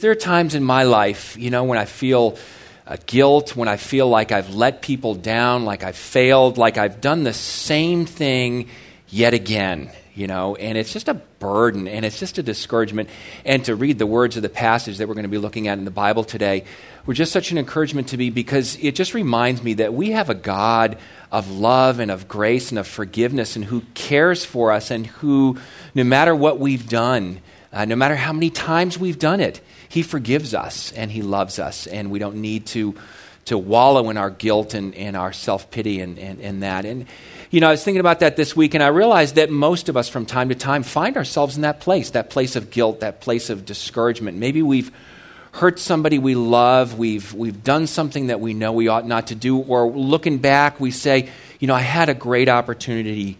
There are times in my life, you know, when I feel uh, guilt, when I feel like I've let people down, like I've failed, like I've done the same thing yet again, you know, and it's just a burden and it's just a discouragement. And to read the words of the passage that we're going to be looking at in the Bible today were just such an encouragement to me because it just reminds me that we have a God of love and of grace and of forgiveness and who cares for us and who, no matter what we've done, uh, no matter how many times we've done it, he forgives us and He loves us, and we don't need to, to wallow in our guilt and, and our self pity and, and, and that. And, you know, I was thinking about that this week, and I realized that most of us from time to time find ourselves in that place, that place of guilt, that place of discouragement. Maybe we've hurt somebody we love, we've, we've done something that we know we ought not to do, or looking back, we say, you know, I had a great opportunity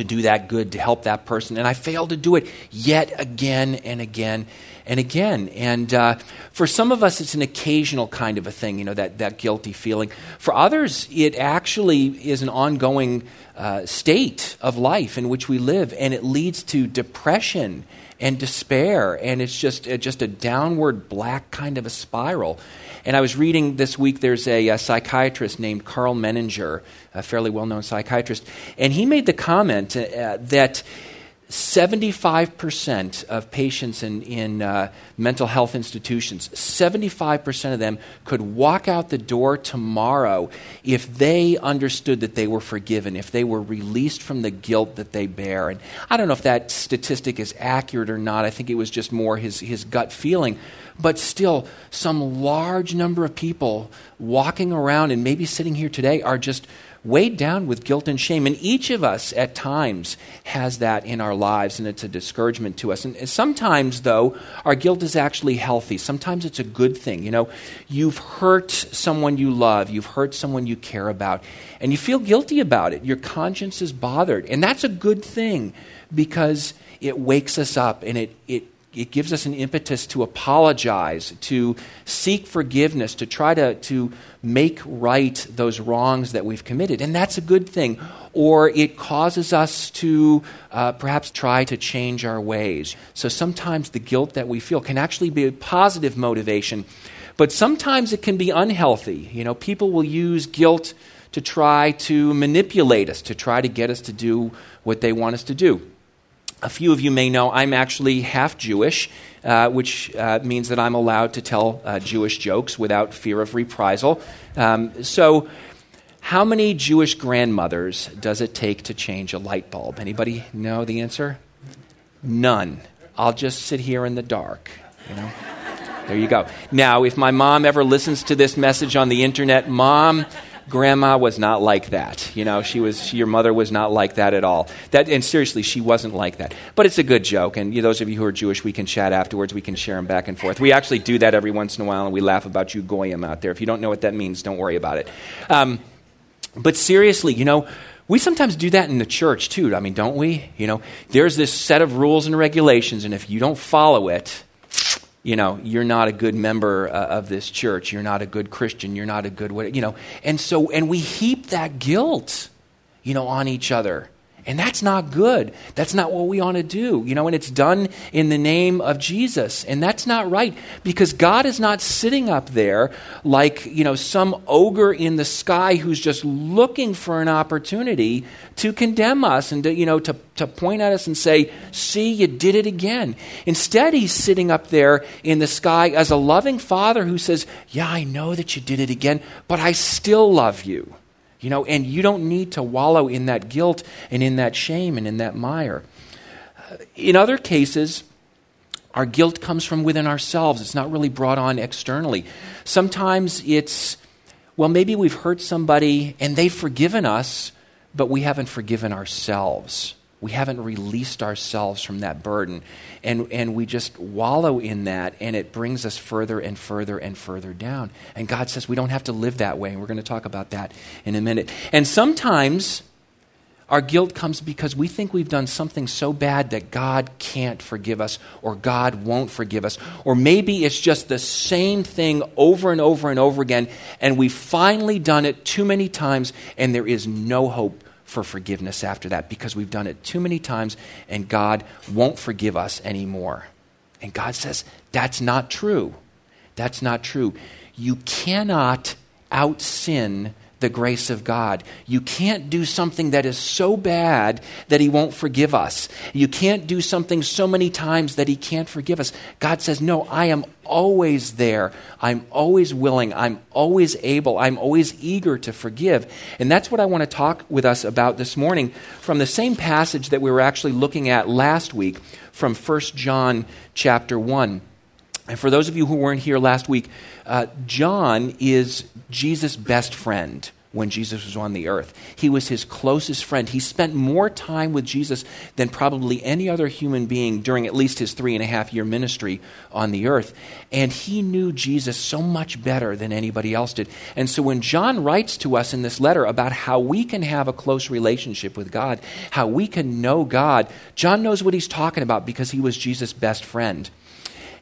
to do that good, to help that person, and I failed to do it yet again and again and again. And uh, for some of us, it's an occasional kind of a thing, you know, that, that guilty feeling. For others, it actually is an ongoing uh, state of life in which we live, and it leads to depression and despair, and it's just, uh, just a downward black kind of a spiral. And I was reading this week, there's a, a psychiatrist named Karl Menninger, a fairly well known psychiatrist, and he made the comment uh, that 75% of patients in, in uh, mental health institutions, 75% of them could walk out the door tomorrow if they understood that they were forgiven, if they were released from the guilt that they bear. And I don't know if that statistic is accurate or not. I think it was just more his, his gut feeling. But still, some large number of people walking around and maybe sitting here today are just weighed down with guilt and shame. And each of us at times has that in our lives, and it's a discouragement to us. And sometimes, though, our guilt is actually healthy. Sometimes it's a good thing. You know, you've hurt someone you love, you've hurt someone you care about, and you feel guilty about it. Your conscience is bothered. And that's a good thing because it wakes us up and it, it it gives us an impetus to apologize, to seek forgiveness, to try to, to make right those wrongs that we've committed. And that's a good thing. Or it causes us to uh, perhaps try to change our ways. So sometimes the guilt that we feel can actually be a positive motivation, but sometimes it can be unhealthy. You know, people will use guilt to try to manipulate us, to try to get us to do what they want us to do. A few of you may know I'm actually half Jewish, uh, which uh, means that I'm allowed to tell uh, Jewish jokes without fear of reprisal. Um, so, how many Jewish grandmothers does it take to change a light bulb? Anybody know the answer? None. I'll just sit here in the dark. You know. There you go. Now, if my mom ever listens to this message on the internet, mom grandma was not like that. You know, she was, your mother was not like that at all. That, and seriously, she wasn't like that. But it's a good joke. And you know, those of you who are Jewish, we can chat afterwards. We can share them back and forth. We actually do that every once in a while, and we laugh about you goyim out there. If you don't know what that means, don't worry about it. Um, but seriously, you know, we sometimes do that in the church too. I mean, don't we? You know, there's this set of rules and regulations, and if you don't follow it, you know, you're not a good member uh, of this church. You're not a good Christian. You're not a good, you know. And so, and we heap that guilt, you know, on each other. And that's not good. That's not what we ought to do. You know, and it's done in the name of Jesus. And that's not right because God is not sitting up there like, you know, some ogre in the sky who's just looking for an opportunity to condemn us and to, you know, to, to point at us and say, see, you did it again. Instead, he's sitting up there in the sky as a loving father who says, yeah, I know that you did it again, but I still love you. You know, and you don't need to wallow in that guilt and in that shame and in that mire. Uh, in other cases, our guilt comes from within ourselves. It's not really brought on externally. Sometimes it's, well, maybe we've hurt somebody and they've forgiven us, but we haven't forgiven ourselves. We haven't released ourselves from that burden. And, and we just wallow in that, and it brings us further and further and further down. And God says we don't have to live that way. And we're going to talk about that in a minute. And sometimes our guilt comes because we think we've done something so bad that God can't forgive us or God won't forgive us. Or maybe it's just the same thing over and over and over again, and we've finally done it too many times, and there is no hope for forgiveness after that because we've done it too many times and God won't forgive us anymore. And God says, That's not true. That's not true. You cannot out sin the grace of God. You can't do something that is so bad that He won't forgive us. You can't do something so many times that He can't forgive us. God says, No, I am always there. I'm always willing. I'm always able. I'm always eager to forgive. And that's what I want to talk with us about this morning from the same passage that we were actually looking at last week from 1 John chapter 1. And for those of you who weren't here last week, uh, John is Jesus' best friend when Jesus was on the earth. He was his closest friend. He spent more time with Jesus than probably any other human being during at least his three and a half year ministry on the earth. And he knew Jesus so much better than anybody else did. And so when John writes to us in this letter about how we can have a close relationship with God, how we can know God, John knows what he's talking about because he was Jesus' best friend.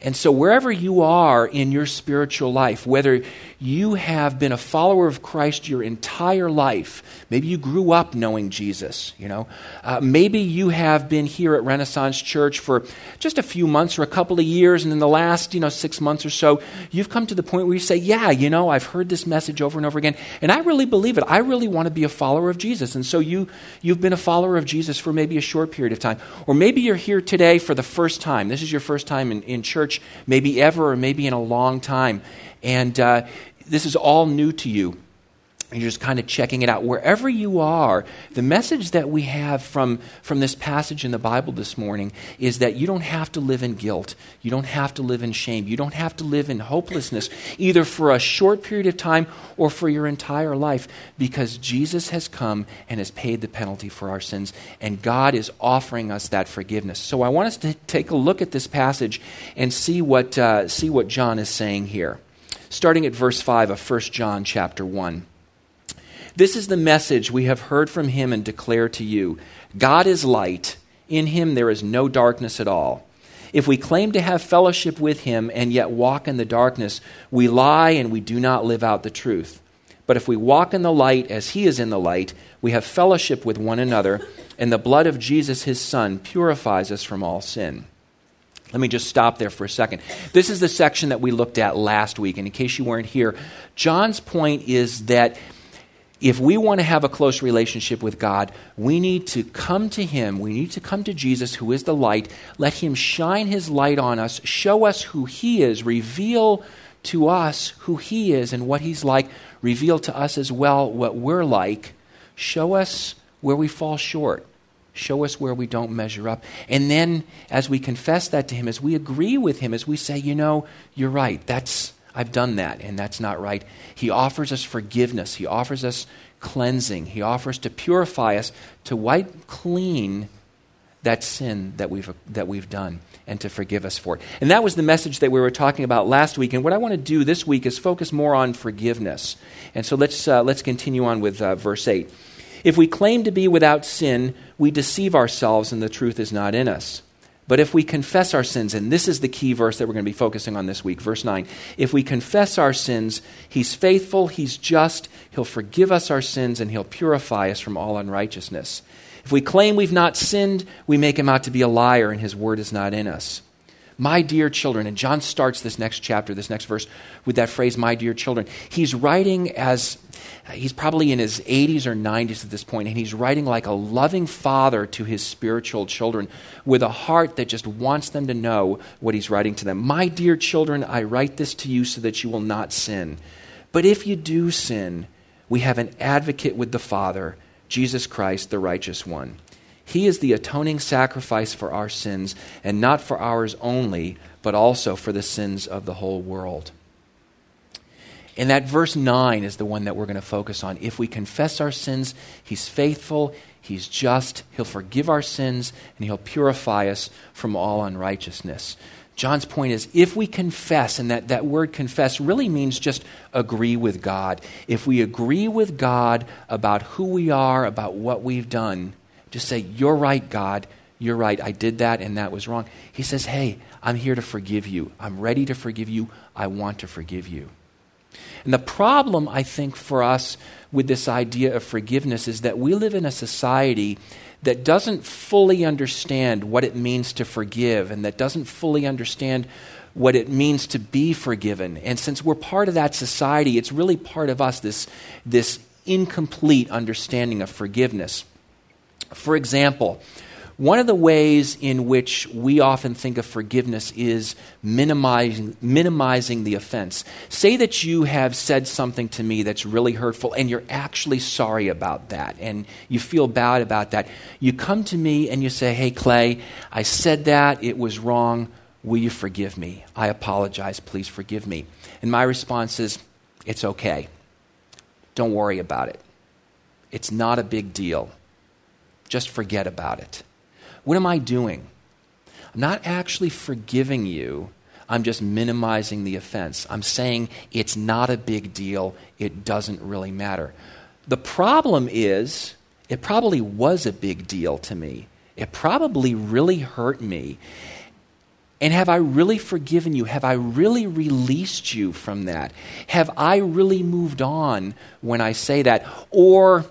And so, wherever you are in your spiritual life, whether you have been a follower of Christ your entire life, maybe you grew up knowing Jesus, you know, uh, maybe you have been here at Renaissance Church for just a few months or a couple of years, and in the last, you know, six months or so, you've come to the point where you say, Yeah, you know, I've heard this message over and over again, and I really believe it. I really want to be a follower of Jesus. And so, you, you've been a follower of Jesus for maybe a short period of time. Or maybe you're here today for the first time. This is your first time in, in church church, maybe ever, or maybe in a long time. And uh, this is all new to you. You're just kind of checking it out. Wherever you are, the message that we have from, from this passage in the Bible this morning is that you don't have to live in guilt. You don't have to live in shame. You don't have to live in hopelessness, either for a short period of time or for your entire life, because Jesus has come and has paid the penalty for our sins, and God is offering us that forgiveness. So I want us to take a look at this passage and see what, uh, see what John is saying here. Starting at verse 5 of 1 John chapter 1. This is the message we have heard from him and declare to you God is light. In him there is no darkness at all. If we claim to have fellowship with him and yet walk in the darkness, we lie and we do not live out the truth. But if we walk in the light as he is in the light, we have fellowship with one another, and the blood of Jesus, his son, purifies us from all sin. Let me just stop there for a second. This is the section that we looked at last week, and in case you weren't here, John's point is that if we want to have a close relationship with God, we need to come to Him. We need to come to Jesus, who is the light. Let Him shine His light on us, show us who He is, reveal to us who He is and what He's like, reveal to us as well what we're like, show us where we fall short. Show us where we don't measure up. And then, as we confess that to Him, as we agree with Him, as we say, you know, you're right, that's, I've done that, and that's not right. He offers us forgiveness. He offers us cleansing. He offers to purify us, to wipe clean that sin that we've, that we've done, and to forgive us for it. And that was the message that we were talking about last week. And what I want to do this week is focus more on forgiveness. And so let's, uh, let's continue on with uh, verse 8. If we claim to be without sin, we deceive ourselves, and the truth is not in us. But if we confess our sins, and this is the key verse that we're going to be focusing on this week, verse 9. If we confess our sins, He's faithful, He's just, He'll forgive us our sins, and He'll purify us from all unrighteousness. If we claim we've not sinned, we make Him out to be a liar, and His word is not in us. My dear children, and John starts this next chapter, this next verse, with that phrase, my dear children. He's writing as he's probably in his 80s or 90s at this point, and he's writing like a loving father to his spiritual children with a heart that just wants them to know what he's writing to them. My dear children, I write this to you so that you will not sin. But if you do sin, we have an advocate with the Father, Jesus Christ, the righteous one. He is the atoning sacrifice for our sins, and not for ours only, but also for the sins of the whole world. And that verse 9 is the one that we're going to focus on. If we confess our sins, He's faithful, He's just, He'll forgive our sins, and He'll purify us from all unrighteousness. John's point is if we confess, and that, that word confess really means just agree with God. If we agree with God about who we are, about what we've done, just say, You're right, God. You're right. I did that and that was wrong. He says, Hey, I'm here to forgive you. I'm ready to forgive you. I want to forgive you. And the problem, I think, for us with this idea of forgiveness is that we live in a society that doesn't fully understand what it means to forgive and that doesn't fully understand what it means to be forgiven. And since we're part of that society, it's really part of us, this, this incomplete understanding of forgiveness. For example, one of the ways in which we often think of forgiveness is minimizing, minimizing the offense. Say that you have said something to me that's really hurtful and you're actually sorry about that and you feel bad about that. You come to me and you say, Hey, Clay, I said that, it was wrong. Will you forgive me? I apologize. Please forgive me. And my response is, It's okay. Don't worry about it. It's not a big deal. Just forget about it. What am I doing? I'm not actually forgiving you. I'm just minimizing the offense. I'm saying it's not a big deal. It doesn't really matter. The problem is, it probably was a big deal to me. It probably really hurt me. And have I really forgiven you? Have I really released you from that? Have I really moved on when I say that? Or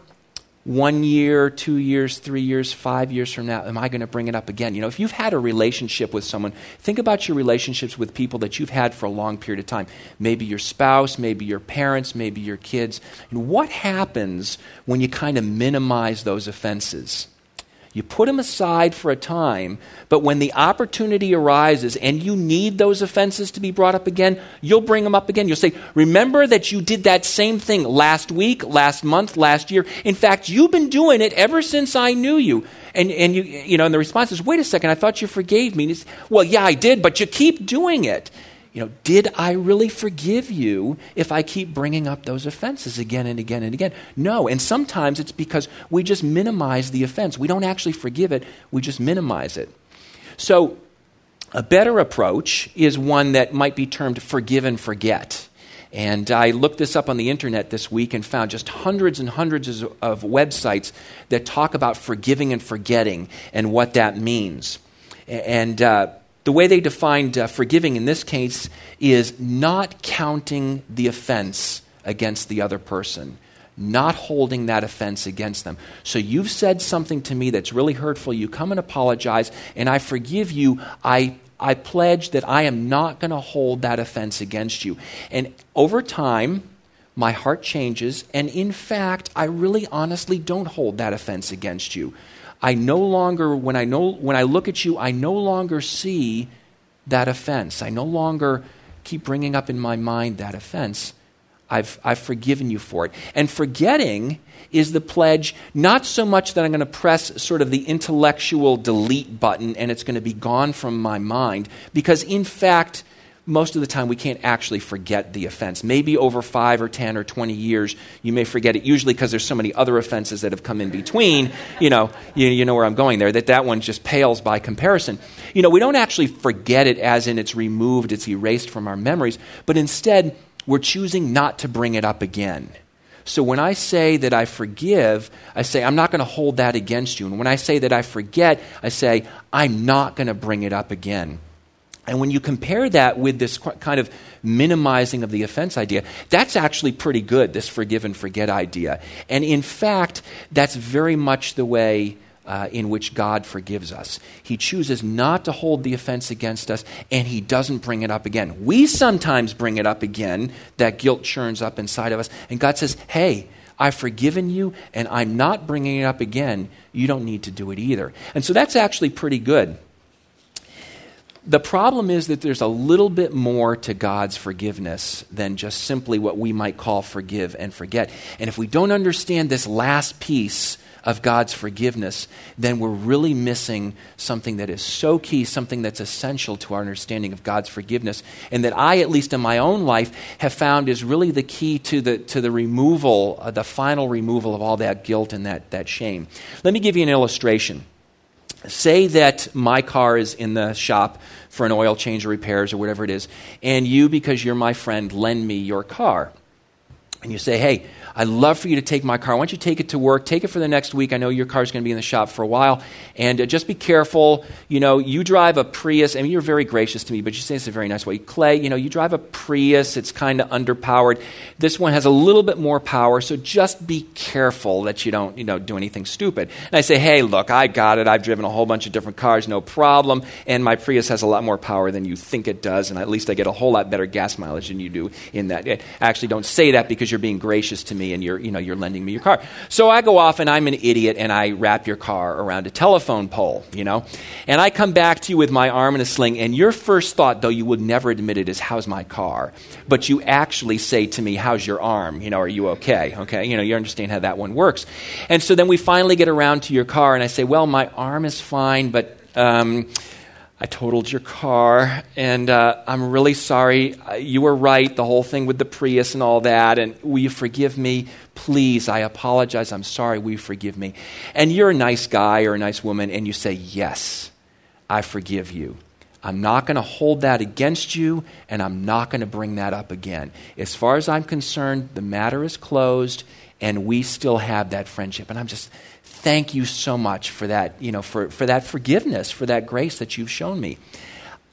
one year, two years, three years, five years from now, am I going to bring it up again? You know, if you've had a relationship with someone, think about your relationships with people that you've had for a long period of time. Maybe your spouse, maybe your parents, maybe your kids. And what happens when you kind of minimize those offenses? You put them aside for a time, but when the opportunity arises and you need those offenses to be brought up again, you'll bring them up again. You'll say, Remember that you did that same thing last week, last month, last year. In fact, you've been doing it ever since I knew you. And, and you, you know, and the response is, Wait a second, I thought you forgave me. well, yeah, I did, but you keep doing it. You know, did I really forgive you if I keep bringing up those offenses again and again and again? No. And sometimes it's because we just minimize the offense. We don't actually forgive it, we just minimize it. So, a better approach is one that might be termed forgive and forget. And I looked this up on the internet this week and found just hundreds and hundreds of websites that talk about forgiving and forgetting and what that means. And uh, the way they defined uh, forgiving in this case is not counting the offense against the other person, not holding that offense against them. So you've said something to me that's really hurtful. You come and apologize, and I forgive you. I I pledge that I am not going to hold that offense against you. And over time, my heart changes, and in fact, I really honestly don't hold that offense against you. I no longer, when I, know, when I look at you, I no longer see that offense. I no longer keep bringing up in my mind that offense. I've, I've forgiven you for it. And forgetting is the pledge, not so much that I'm going to press sort of the intellectual delete button and it's going to be gone from my mind, because in fact, most of the time we can't actually forget the offense. Maybe over five or 10 or 20 years, you may forget it, usually because there's so many other offenses that have come in between. You know, you, you know where I'm going there, that that one just pales by comparison. You know, we don't actually forget it as in it's removed, it's erased from our memories, but instead, we're choosing not to bring it up again. So when I say that I forgive, I say, I'm not going to hold that against you. And when I say that I forget, I say, I'm not going to bring it up again. And when you compare that with this kind of minimizing of the offense idea, that's actually pretty good, this forgive and forget idea. And in fact, that's very much the way uh, in which God forgives us. He chooses not to hold the offense against us, and He doesn't bring it up again. We sometimes bring it up again, that guilt churns up inside of us, and God says, Hey, I've forgiven you, and I'm not bringing it up again. You don't need to do it either. And so that's actually pretty good. The problem is that there's a little bit more to God's forgiveness than just simply what we might call forgive and forget. And if we don't understand this last piece of God's forgiveness, then we're really missing something that is so key, something that's essential to our understanding of God's forgiveness, and that I, at least in my own life, have found is really the key to the, to the removal, uh, the final removal of all that guilt and that, that shame. Let me give you an illustration. Say that my car is in the shop for an oil change or repairs or whatever it is, and you, because you're my friend, lend me your car. and you say, hey, I'd love for you to take my car. Why don't you take it to work? Take it for the next week. I know your car's going to be in the shop for a while. And uh, just be careful. You know, you drive a Prius. I mean, you're very gracious to me, but you say this in a very nice way. Clay, you know, you drive a Prius. It's kind of underpowered. This one has a little bit more power, so just be careful that you don't, you know, do anything stupid. And I say, hey, look, I got it. I've driven a whole bunch of different cars, no problem. And my Prius has a lot more power than you think it does. And at least I get a whole lot better gas mileage than you do in that. Actually don't say that because you're being gracious to me and you're, you know, you're lending me your car. So I go off and I'm an idiot and I wrap your car around a telephone pole, you know? And I come back to you with my arm in a sling and your first thought, though you would never admit it, is, how's my car? But you actually say to me, how's your arm? You know, are you okay? Okay? You know, you understand how that one works. And so then we finally get around to your car and I say, well, my arm is fine, but, um, I totaled your car, and uh, I'm really sorry. Uh, you were right, the whole thing with the Prius and all that. And will you forgive me? Please, I apologize. I'm sorry. Will you forgive me? And you're a nice guy or a nice woman, and you say, Yes, I forgive you. I'm not going to hold that against you, and I'm not going to bring that up again. As far as I'm concerned, the matter is closed, and we still have that friendship. And I'm just thank you so much for that, you know, for, for that forgiveness, for that grace that you've shown me.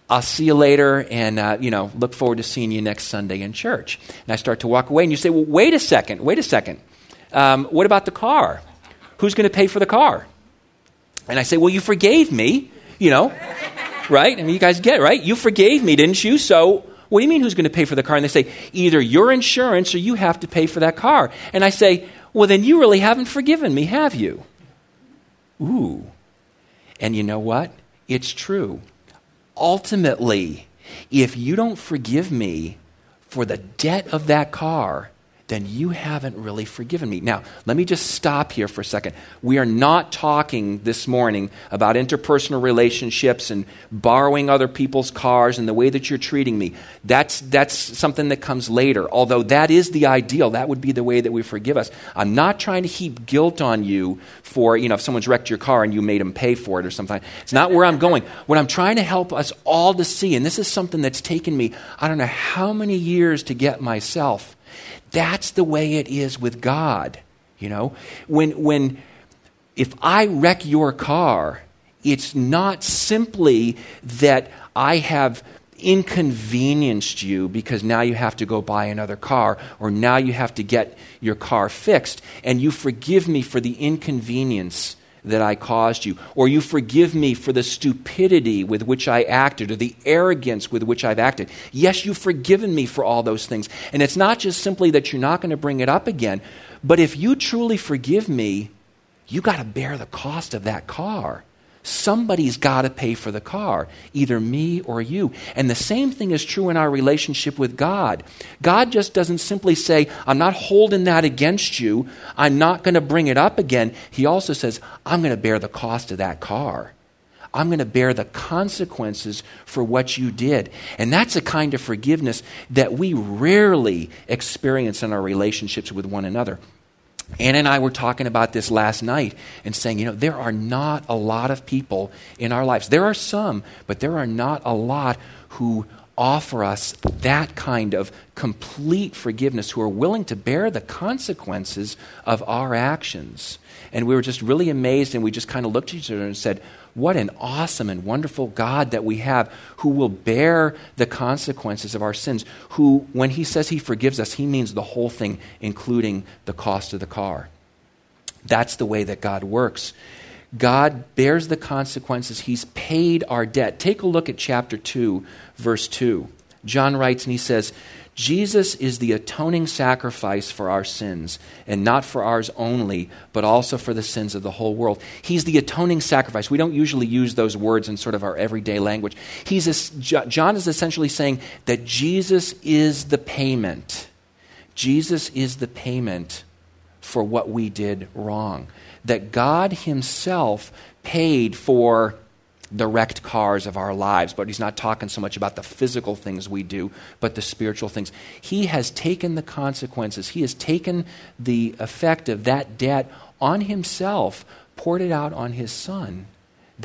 I'll see you later and, uh, you know, look forward to seeing you next Sunday in church. And I start to walk away, and you say, well, wait a second, wait a second. Um, what about the car? Who's going to pay for the car? And I say, well, you forgave me, you know, right? I mean, you guys get it, right? You forgave me, didn't you? So what do you mean who's going to pay for the car? And they say, either your insurance or you have to pay for that car. And I say, well, then you really haven't forgiven me, have you? Ooh. And you know what? It's true. Ultimately, if you don't forgive me for the debt of that car, then you haven't really forgiven me. Now, let me just stop here for a second. We are not talking this morning about interpersonal relationships and borrowing other people's cars and the way that you're treating me. That's, that's something that comes later, although that is the ideal. That would be the way that we forgive us. I'm not trying to heap guilt on you for, you know, if someone's wrecked your car and you made them pay for it or something. It's not where I'm going. What I'm trying to help us all to see, and this is something that's taken me, I don't know how many years to get myself that's the way it is with God. You know, when, when, if I wreck your car, it's not simply that I have inconvenienced you because now you have to go buy another car or now you have to get your car fixed and you forgive me for the inconvenience that I caused you, or you forgive me for the stupidity with which I acted, or the arrogance with which I've acted. Yes, you've forgiven me for all those things. And it's not just simply that you're not going to bring it up again, but if you truly forgive me, you got to bear the cost of that car. Somebody's got to pay for the car, either me or you. And the same thing is true in our relationship with God. God just doesn't simply say, I'm not holding that against you, I'm not going to bring it up again. He also says, I'm going to bear the cost of that car. I'm going to bear the consequences for what you did. And that's a kind of forgiveness that we rarely experience in our relationships with one another. Anna and I were talking about this last night and saying, you know, there are not a lot of people in our lives. There are some, but there are not a lot who offer us that kind of complete forgiveness, who are willing to bear the consequences of our actions. And we were just really amazed, and we just kind of looked at each other and said, what an awesome and wonderful God that we have who will bear the consequences of our sins. Who, when He says He forgives us, He means the whole thing, including the cost of the car. That's the way that God works. God bears the consequences. He's paid our debt. Take a look at chapter 2, verse 2. John writes and he says, Jesus is the atoning sacrifice for our sins, and not for ours only, but also for the sins of the whole world. He's the atoning sacrifice. We don't usually use those words in sort of our everyday language. He's John is essentially saying that Jesus is the payment. Jesus is the payment for what we did wrong. That God Himself paid for the wrecked cars of our lives, but he's not talking so much about the physical things we do, but the spiritual things. He has taken the consequences, he has taken the effect of that debt on himself, poured it out on his son,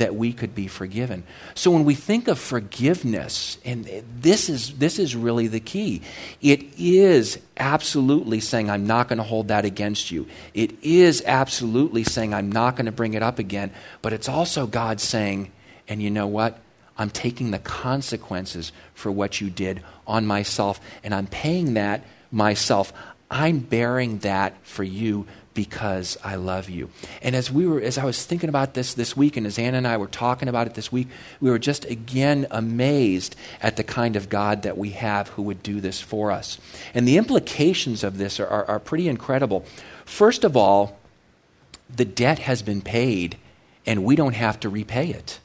that we could be forgiven. So when we think of forgiveness, and this is, this is really the key, it is absolutely saying, I'm not going to hold that against you. It is absolutely saying, I'm not going to bring it up again. But it's also God saying, and you know what? I'm taking the consequences for what you did on myself, and I'm paying that myself. I'm bearing that for you because I love you. And as we were as I was thinking about this this week and as Anna and I were talking about it this week, we were just again amazed at the kind of God that we have who would do this for us. And the implications of this are, are, are pretty incredible. First of all, the debt has been paid and we don't have to repay it.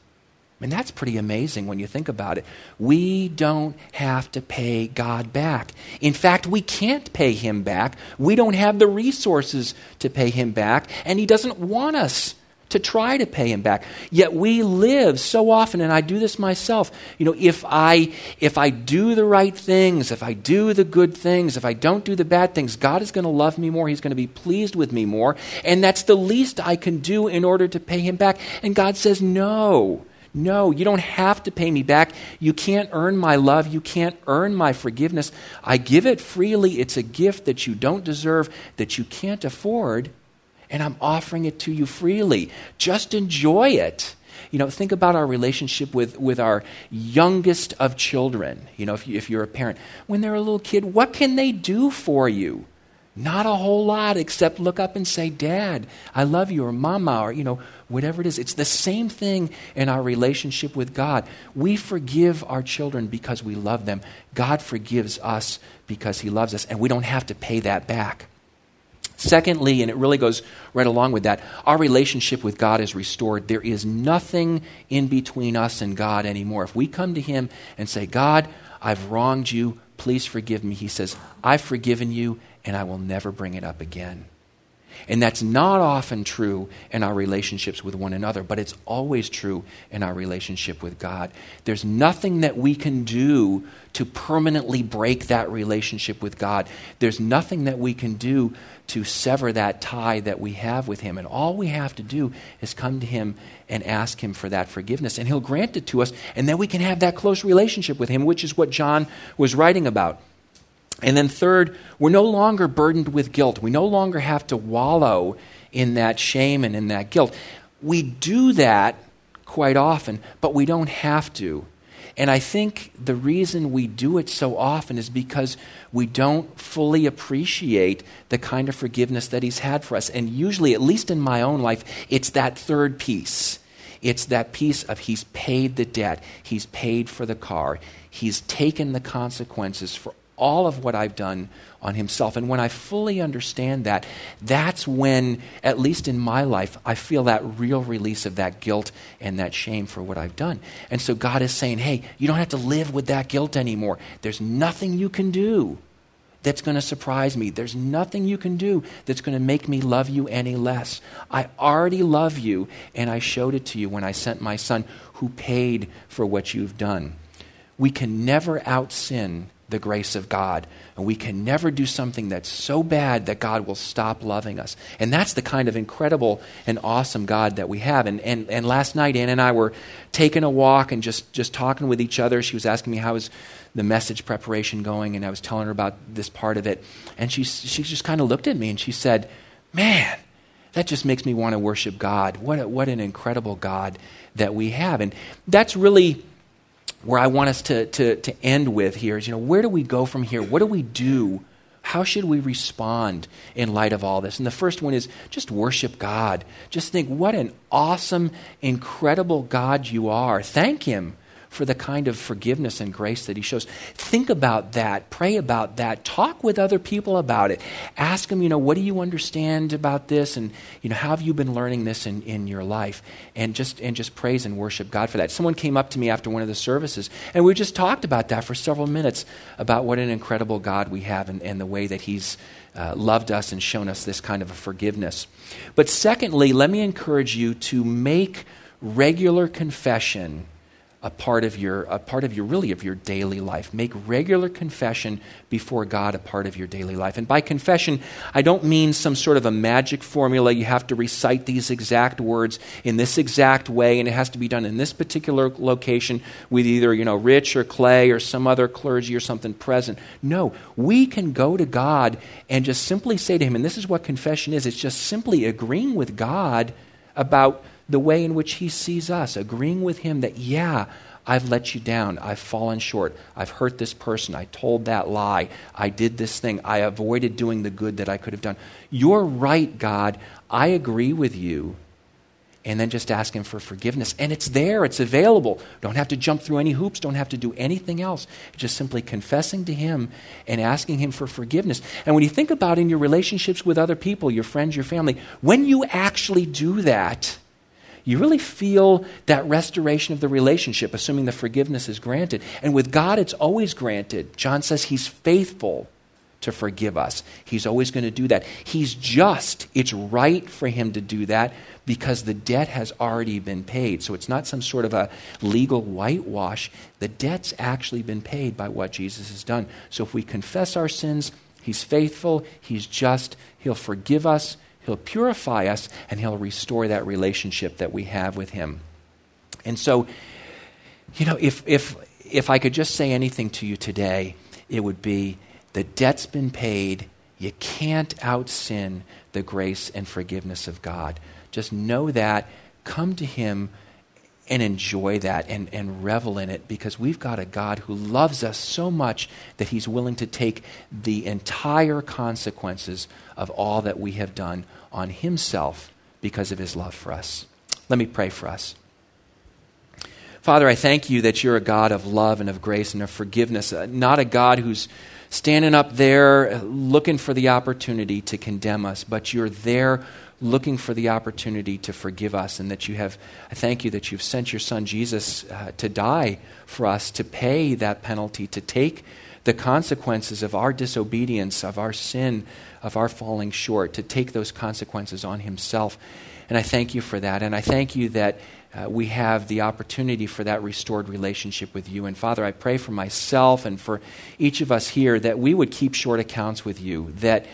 And that's pretty amazing when you think about it. We don't have to pay God back. In fact, we can't pay Him back. We don't have the resources to pay Him back, and He doesn't want us to try to pay him back yet we live so often and i do this myself you know if i if i do the right things if i do the good things if i don't do the bad things god is going to love me more he's going to be pleased with me more and that's the least i can do in order to pay him back and god says no no, you don't have to pay me back. You can't earn my love. You can't earn my forgiveness. I give it freely. It's a gift that you don't deserve, that you can't afford, and I'm offering it to you freely. Just enjoy it. You know, think about our relationship with, with our youngest of children. You know, if, you, if you're a parent, when they're a little kid, what can they do for you? Not a whole lot except look up and say, Dad, I love you, or Mama, or, you know, whatever it is. It's the same thing in our relationship with God. We forgive our children because we love them. God forgives us because He loves us, and we don't have to pay that back. Secondly, and it really goes right along with that, our relationship with God is restored. There is nothing in between us and God anymore. If we come to Him and say, God, I've wronged you, please forgive me, He says, I've forgiven you and I will never bring it up again. And that's not often true in our relationships with one another, but it's always true in our relationship with God. There's nothing that we can do to permanently break that relationship with God. There's nothing that we can do to sever that tie that we have with Him. And all we have to do is come to Him and ask Him for that forgiveness, and He'll grant it to us, and then we can have that close relationship with Him, which is what John was writing about. And then, third, we're no longer burdened with guilt. We no longer have to wallow in that shame and in that guilt. We do that quite often, but we don't have to. And I think the reason we do it so often is because we don't fully appreciate the kind of forgiveness that He's had for us. And usually, at least in my own life, it's that third piece. It's that piece of He's paid the debt, He's paid for the car, He's taken the consequences for all of what I've done on himself. And when I fully understand that, that's when, at least in my life, I feel that real release of that guilt and that shame for what I've done. And so God is saying, hey, you don't have to live with that guilt anymore. There's nothing you can do that's going to surprise me. There's nothing you can do that's going to make me love you any less. I already love you, and I showed it to you when I sent my son who paid for what you've done. We can never out sin the grace of God. And we can never do something that's so bad that God will stop loving us. And that's the kind of incredible and awesome God that we have. And, and, and last night, Ann and I were taking a walk and just, just talking with each other. She was asking me how was the message preparation going, and I was telling her about this part of it. And she, she just kind of looked at me and she said, Man, that just makes me want to worship God. What, a, what an incredible God that we have. And that's really where I want us to, to, to end with here is, you know, where do we go from here? What do we do? How should we respond in light of all this? And the first one is just worship God. Just think what an awesome, incredible God you are. Thank Him for the kind of forgiveness and grace that he shows. Think about that. Pray about that. Talk with other people about it. Ask them, you know, what do you understand about this? And, you know, how have you been learning this in, in your life? And just, and just praise and worship God for that. Someone came up to me after one of the services, and we just talked about that for several minutes about what an incredible God we have and, and the way that he's uh, loved us and shown us this kind of a forgiveness. But secondly, let me encourage you to make regular confession a part of your a part of your really of your daily life. Make regular confession before god a part of your daily life. And by confession i don't mean some sort of a magic formula. You have to recite these exact words in this exact way and it has to be done in this particular location with either you know rich or clay or some other clergy or something present. No we can go to god and just simply say to him and this is what confession is it's just simply agreeing with god about the way in which He sees us, agreeing with Him that, yeah, I've let you down. I've fallen short. I've hurt this person. I told that lie. I did this thing. I avoided doing the good that I could have done. You're right, God. I agree with you. And then just ask Him for forgiveness. And it's there, it's available. Don't have to jump through any hoops, don't have to do anything else. Just simply confessing to Him and asking Him for forgiveness. And when you think about in your relationships with other people, your friends, your family, when you actually do that, you really feel that restoration of the relationship, assuming the forgiveness is granted. And with God, it's always granted. John says he's faithful to forgive us. He's always going to do that. He's just. It's right for him to do that because the debt has already been paid. So it's not some sort of a legal whitewash. The debt's actually been paid by what Jesus has done. So if we confess our sins, he's faithful, he's just, he'll forgive us, He'll purify us and He'll restore that relationship that we have with Him. And so, you know, if, if, if I could just say anything to you today, it would be the debt's been paid. You can't out sin the grace and forgiveness of God. Just know that. Come to Him and enjoy that and, and revel in it because we've got a God who loves us so much that He's willing to take the entire consequences of all that we have done on Himself because of His love for us. Let me pray for us. Father, I thank you that you're a God of love and of grace and of forgiveness, uh, not a God who's standing up there looking for the opportunity to condemn us, but you're there looking for the opportunity to forgive us, and that you have, I thank you that you've sent your son Jesus uh, to die for us, to pay that penalty, to take the consequences of our disobedience, of our sin, of our falling short, to take those consequences on himself. And I thank you for that. And I thank you that uh, we have the opportunity for that restored relationship with you. And Father, I pray for myself and for each of us here that we would keep short accounts with you, that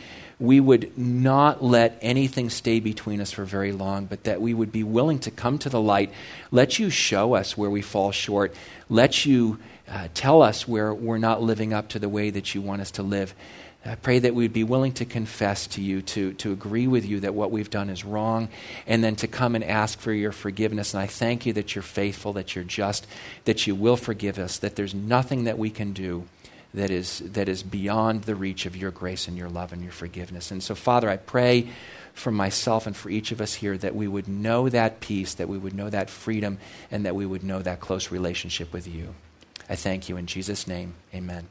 we would not let anything stay between us for very long, but that we would be willing to come to the light, let you show us where we fall short, let you uh, tell us where we're not living up to the way that you want us to live. I pray that we'd be willing to confess to you, to, to agree with you that what we've done is wrong, and then to come and ask for your forgiveness. And I thank you that you're faithful, that you're just, that you will forgive us, that there's nothing that we can do that is, that is beyond the reach of your grace and your love and your forgiveness. And so, Father, I pray for myself and for each of us here that we would know that peace, that we would know that freedom, and that we would know that close relationship with you. I thank you in Jesus' name. Amen.